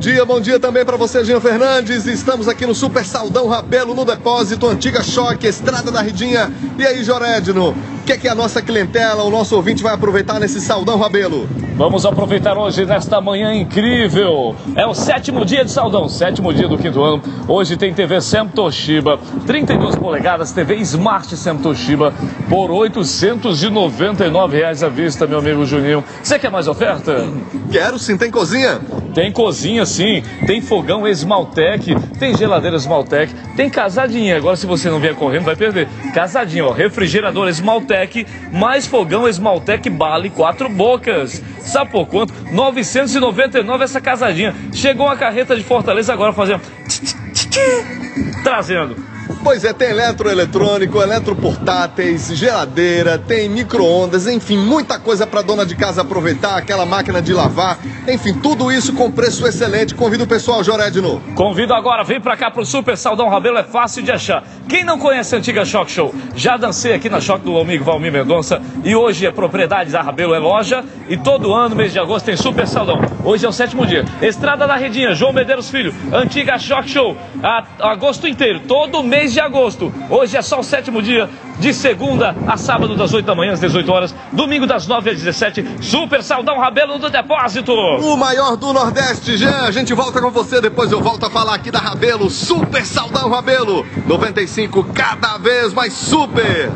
dia, bom dia também para você, Gino Fernandes. Estamos aqui no Super Saldão Rabelo, no depósito Antiga Choque, Estrada da Ridinha. E aí, Joredno, o que é que a nossa clientela, o nosso ouvinte vai aproveitar nesse Saldão Rabelo? Vamos aproveitar hoje, nesta manhã incrível. É o sétimo dia de Saldão, sétimo dia do quinto ano. Hoje tem TV Sam Toshiba, 32 polegadas, TV Smart Sam Toshiba, por 899 reais à vista, meu amigo Juninho. Você quer mais oferta? Quero sim, tem cozinha? Tem cozinha sim, tem fogão Esmaltec, tem geladeira Esmaltec, tem casadinha. Agora se você não vier correndo vai perder. Casadinha, ó, refrigerador Esmaltec, mais fogão Esmaltec Bale quatro bocas. Sabe por quanto? 999 essa casadinha. Chegou uma carreta de Fortaleza agora fazendo trazendo Pois é, tem eletroeletrônico, eletroportáteis, geladeira, tem micro-ondas, enfim, muita coisa para dona de casa aproveitar, aquela máquina de lavar, enfim, tudo isso com preço excelente. Convido o pessoal, Joré de novo. Convido agora, vem para cá pro Super Saldão Rabelo, é fácil de achar. Quem não conhece a antiga Shock Show? Já dancei aqui na Shock do amigo Valmir Mendonça e hoje é propriedade da Rabelo, é loja e todo ano, mês de agosto, tem Super Saldão. Hoje é o sétimo dia. Estrada da Redinha, João Medeiros Filho, antiga Shock Show, a, agosto inteiro, todo mês de agosto. Hoje é só o sétimo dia, de segunda a sábado, das 8 da manhã às 18 horas, domingo das 9 às 17. Super Saldão Rabelo do Depósito. O maior do Nordeste, Jean. A gente volta com você, depois eu volto a falar aqui da Rabelo. Super Saldão Rabelo. 95, cada vez mais super.